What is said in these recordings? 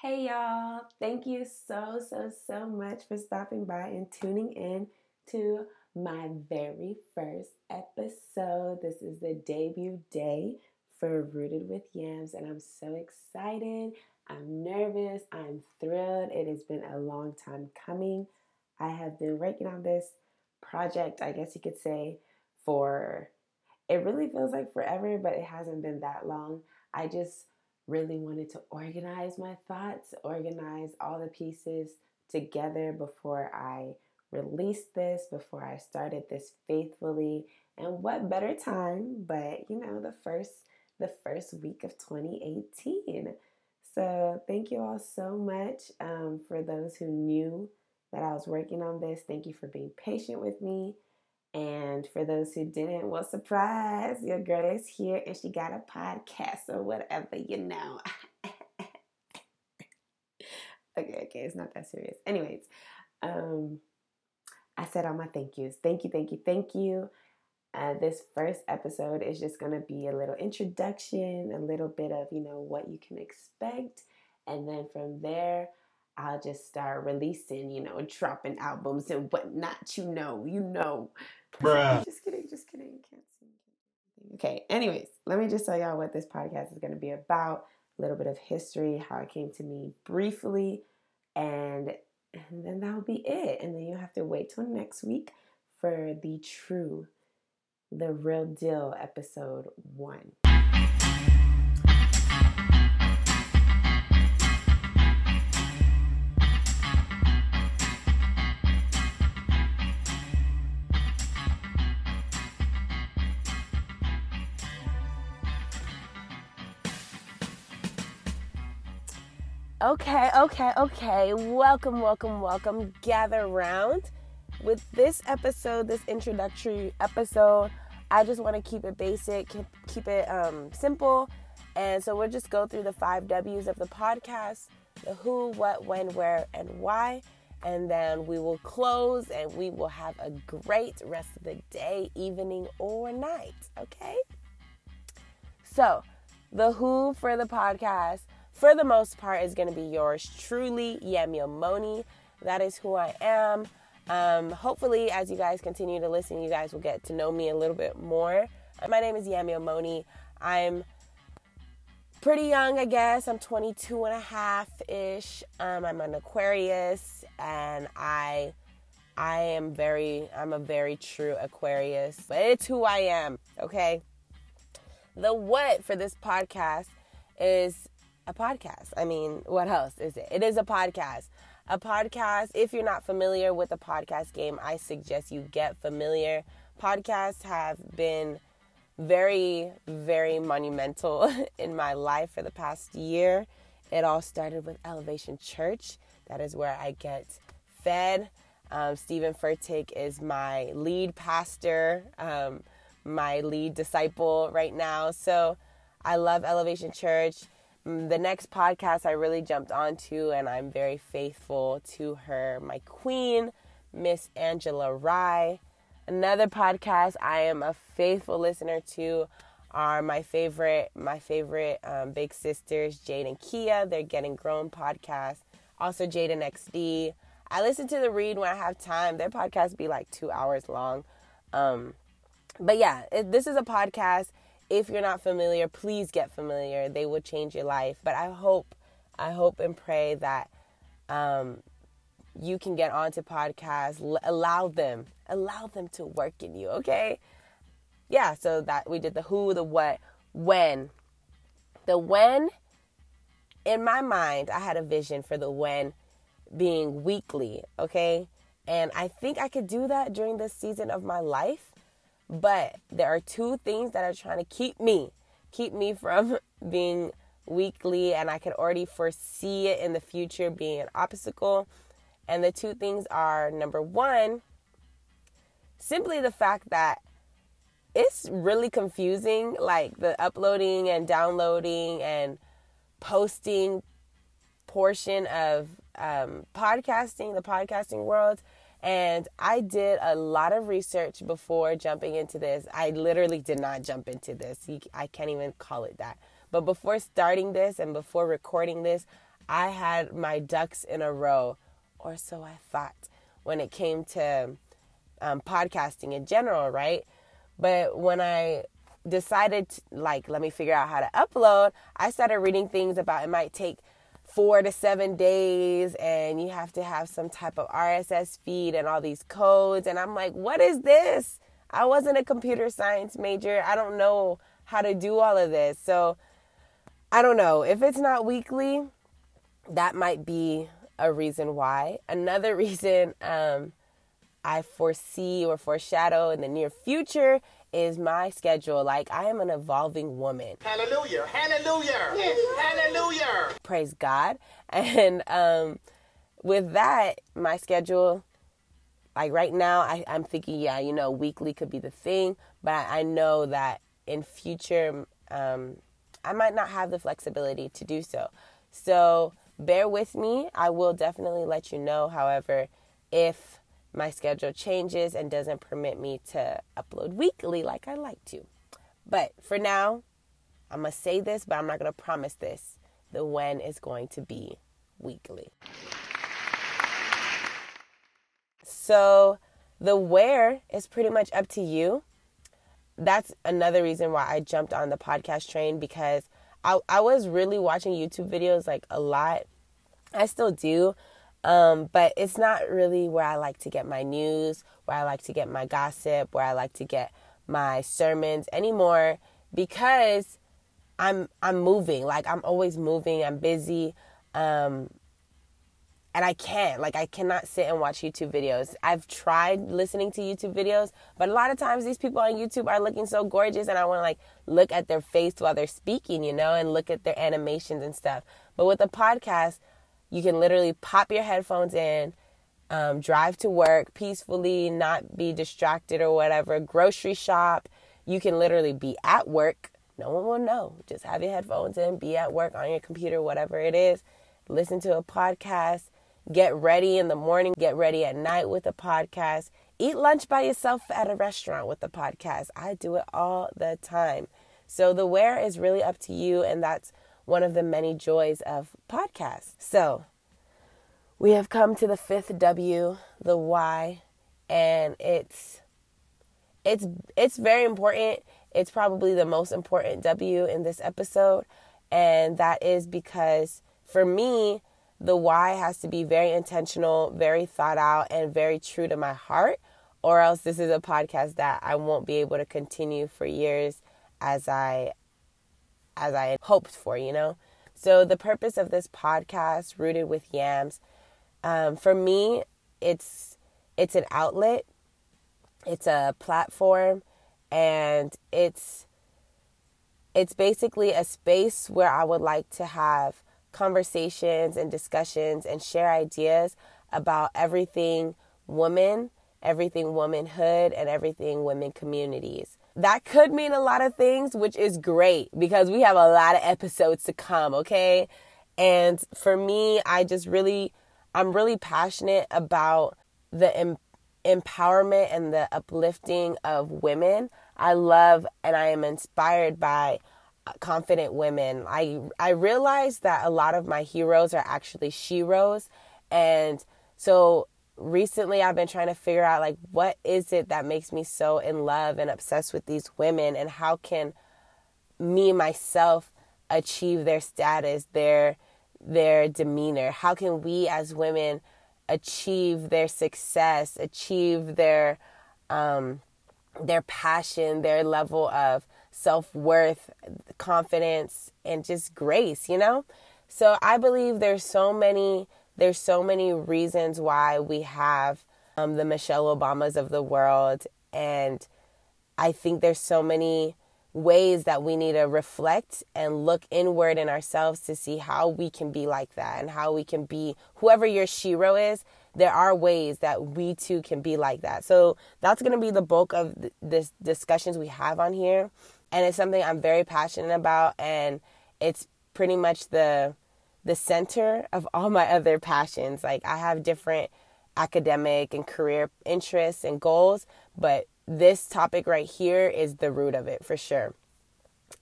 Hey y'all, thank you so, so, so much for stopping by and tuning in to my very first episode. This is the debut day for Rooted with Yams, and I'm so excited. I'm nervous, I'm thrilled. It has been a long time coming. I have been working on this project, I guess you could say, for it really feels like forever, but it hasn't been that long. I just really wanted to organize my thoughts, organize all the pieces together before I released this, before I started this faithfully. And what better time but, you know, the first the first week of 2018. So, thank you all so much um, for those who knew that I was working on this. Thank you for being patient with me. And for those who didn't, well, surprise, your girl is here and she got a podcast or whatever, you know. okay, okay, it's not that serious. Anyways, um, I said all my thank yous. Thank you, thank you, thank you. Uh, this first episode is just going to be a little introduction, a little bit of, you know, what you can expect. And then from there, I'll just start releasing, you know, dropping albums and whatnot. You know, you know. Bruh. Just kidding, just kidding. Can't sing. Okay, anyways, let me just tell y'all what this podcast is going to be about. A little bit of history, how it came to me briefly, and, and then that'll be it. And then you'll have to wait till next week for the true, the real deal episode one. Okay, okay, okay. Welcome, welcome, welcome. Gather round. With this episode, this introductory episode, I just want to keep it basic, keep it um, simple. And so we'll just go through the five W's of the podcast the who, what, when, where, and why. And then we will close and we will have a great rest of the day, evening, or night. Okay? So, the who for the podcast for the most part, is going to be yours truly, Yamio Moni. That is who I am. Um, hopefully, as you guys continue to listen, you guys will get to know me a little bit more. My name is Yamio Moni. I'm pretty young, I guess. I'm 22 and a half ish. Um, I'm an Aquarius, and I, I am very, I'm a very true Aquarius. But it's who I am. Okay. The what for this podcast is a podcast. I mean, what else is it? It is a podcast. A podcast, if you're not familiar with the podcast game, I suggest you get familiar. Podcasts have been very, very monumental in my life for the past year. It all started with Elevation Church. That is where I get fed. Um, Stephen Furtick is my lead pastor, um, my lead disciple right now. So I love Elevation Church. The next podcast I really jumped onto, and I'm very faithful to her, my queen, Miss Angela Rye. Another podcast I am a faithful listener to are my favorite, my favorite um, big sisters, Jade and Kia. They're Getting Grown podcast. Also, Jade and XD. I listen to the read when I have time. Their podcast be like two hours long. Um, but yeah, it, this is a podcast if you're not familiar, please get familiar. They will change your life. But I hope, I hope and pray that um, you can get onto podcasts. L- allow them, allow them to work in you. Okay. Yeah. So that we did the who, the what, when. The when, in my mind, I had a vision for the when being weekly. Okay. And I think I could do that during this season of my life. But there are two things that are trying to keep me, keep me from being weekly, and I can already foresee it in the future being an obstacle. And the two things are number one, simply the fact that it's really confusing, like the uploading and downloading and posting portion of um, podcasting, the podcasting world and I did a lot of research before jumping into this. I literally did not jump into this. I can't even call it that. But before starting this and before recording this, I had my ducks in a row, or so I thought, when it came to um, podcasting in general, right? But when I decided, to, like, let me figure out how to upload, I started reading things about it might take four to seven days and you have to have some type of RSS feed and all these codes. And I'm like, what is this? I wasn't a computer science major. I don't know how to do all of this. So I don't know. If it's not weekly, that might be a reason why. Another reason um, I foresee or foreshadow in the near future is my schedule. Like I am an evolving woman. Hallelujah. Hallelujah. Hallelujah. Praise God. And um, with that, my schedule, like right now, I, I'm thinking, yeah, you know, weekly could be the thing, but I, I know that in future, um, I might not have the flexibility to do so. So bear with me. I will definitely let you know, however, if my schedule changes and doesn't permit me to upload weekly like I like to. But for now, I'm going to say this, but I'm not going to promise this. The when is going to be weekly. So the where is pretty much up to you. That's another reason why I jumped on the podcast train because I, I was really watching YouTube videos like a lot. I still do, um, but it's not really where I like to get my news, where I like to get my gossip, where I like to get my sermons anymore because I'm I'm moving. Like I'm always moving. I'm busy. Um, and I can't. Like I cannot sit and watch YouTube videos. I've tried listening to YouTube videos, but a lot of times these people on YouTube are looking so gorgeous and I want to like look at their face while they're speaking, you know, and look at their animations and stuff. But with a podcast, you can literally pop your headphones in, um, drive to work peacefully, not be distracted or whatever, grocery shop. You can literally be at work. No one will know. Just have your headphones in, be at work on your computer, whatever it is. Listen to a podcast. Get ready in the morning, get ready at night with a podcast. Eat lunch by yourself at a restaurant with a podcast. I do it all the time. So the where is really up to you, and that's one of the many joys of podcasts. So, we have come to the fifth W, the why, and it's it's it's very important. It's probably the most important W in this episode, and that is because for me, the why has to be very intentional, very thought out, and very true to my heart, or else this is a podcast that I won't be able to continue for years as I as I hoped for, you know? So, the purpose of this podcast, Rooted with Yams, um, for me, it's it's an outlet, it's a platform, and it's it's basically a space where I would like to have conversations and discussions and share ideas about everything woman, everything womanhood, and everything women communities that could mean a lot of things, which is great because we have a lot of episodes to come, okay? And for me, I just really, I'm really passionate about the empowerment and the uplifting of women. I love and I am inspired by uh, confident women. I I realize that a lot of my heroes are actually sheroes, and so recently I've been trying to figure out like what is it that makes me so in love and obsessed with these women and how can me myself achieve their status, their their demeanor? How can we as women achieve their success, achieve their um their passion, their level of self-worth, confidence and just grace, you know? So I believe there's so many there's so many reasons why we have um, the Michelle Obamas of the world. And I think there's so many ways that we need to reflect and look inward in ourselves to see how we can be like that and how we can be whoever your shero is there are ways that we too can be like that so that's going to be the bulk of th- this discussions we have on here and it's something i'm very passionate about and it's pretty much the the center of all my other passions. Like I have different academic and career interests and goals, but this topic right here is the root of it for sure.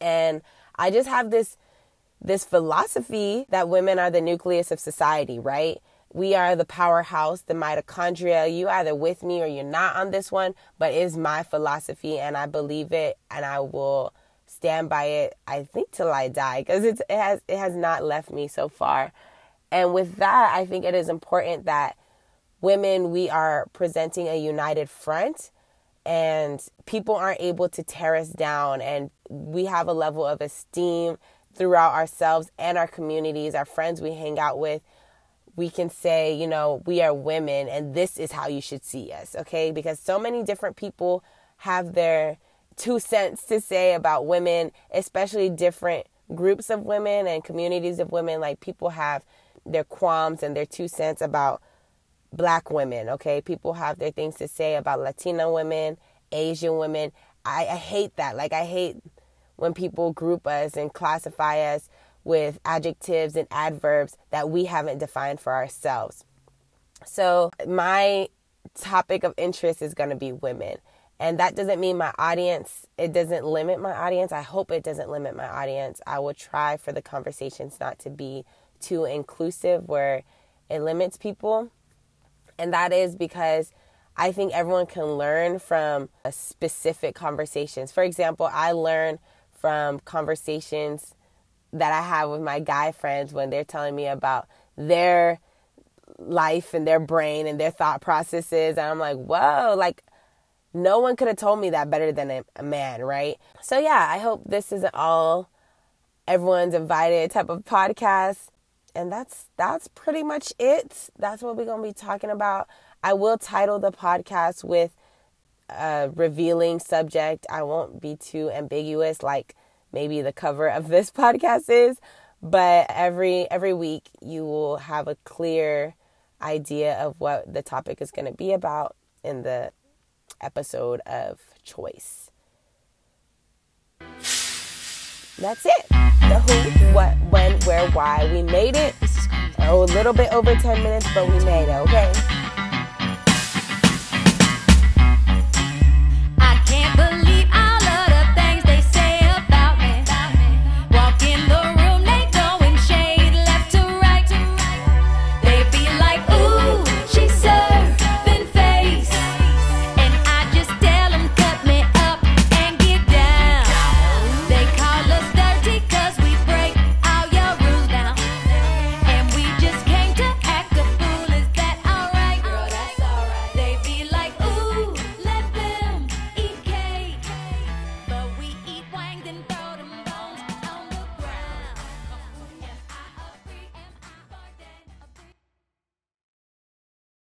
And I just have this this philosophy that women are the nucleus of society, right? We are the powerhouse, the mitochondria. You either with me or you're not on this one, but it's my philosophy and I believe it and I will stand by it I think till I die because it has it has not left me so far. And with that, I think it is important that women we are presenting a united front and people aren't able to tear us down and we have a level of esteem throughout ourselves and our communities, our friends we hang out with, we can say, you know, we are women and this is how you should see us, okay? Because so many different people have their two cents to say about women, especially different groups of women and communities of women. Like people have their qualms and their two cents about black women, okay? People have their things to say about Latina women, Asian women. I, I hate that. Like, I hate when people group us and classify us with adjectives and adverbs that we haven't defined for ourselves. So, my topic of interest is going to be women. And that doesn't mean my audience, it doesn't limit my audience. I hope it doesn't limit my audience. I will try for the conversations not to be too inclusive where it limits people. And that is because I think everyone can learn from specific conversations. For example, I learn from conversations that I have with my guy friends when they're telling me about their life and their brain and their thought processes. And I'm like, whoa, like no one could have told me that better than a, a man, right? So, yeah, I hope this isn't all everyone's invited type of podcast. And that's that's pretty much it. That's what we're gonna be talking about. I will title the podcast with a revealing subject. I won't be too ambiguous like maybe the cover of this podcast is, but every every week you will have a clear idea of what the topic is going to be about in the episode of choice. That's it. The who, what, when, where, why. We made it. Oh, a little bit over 10 minutes, but we made it, okay?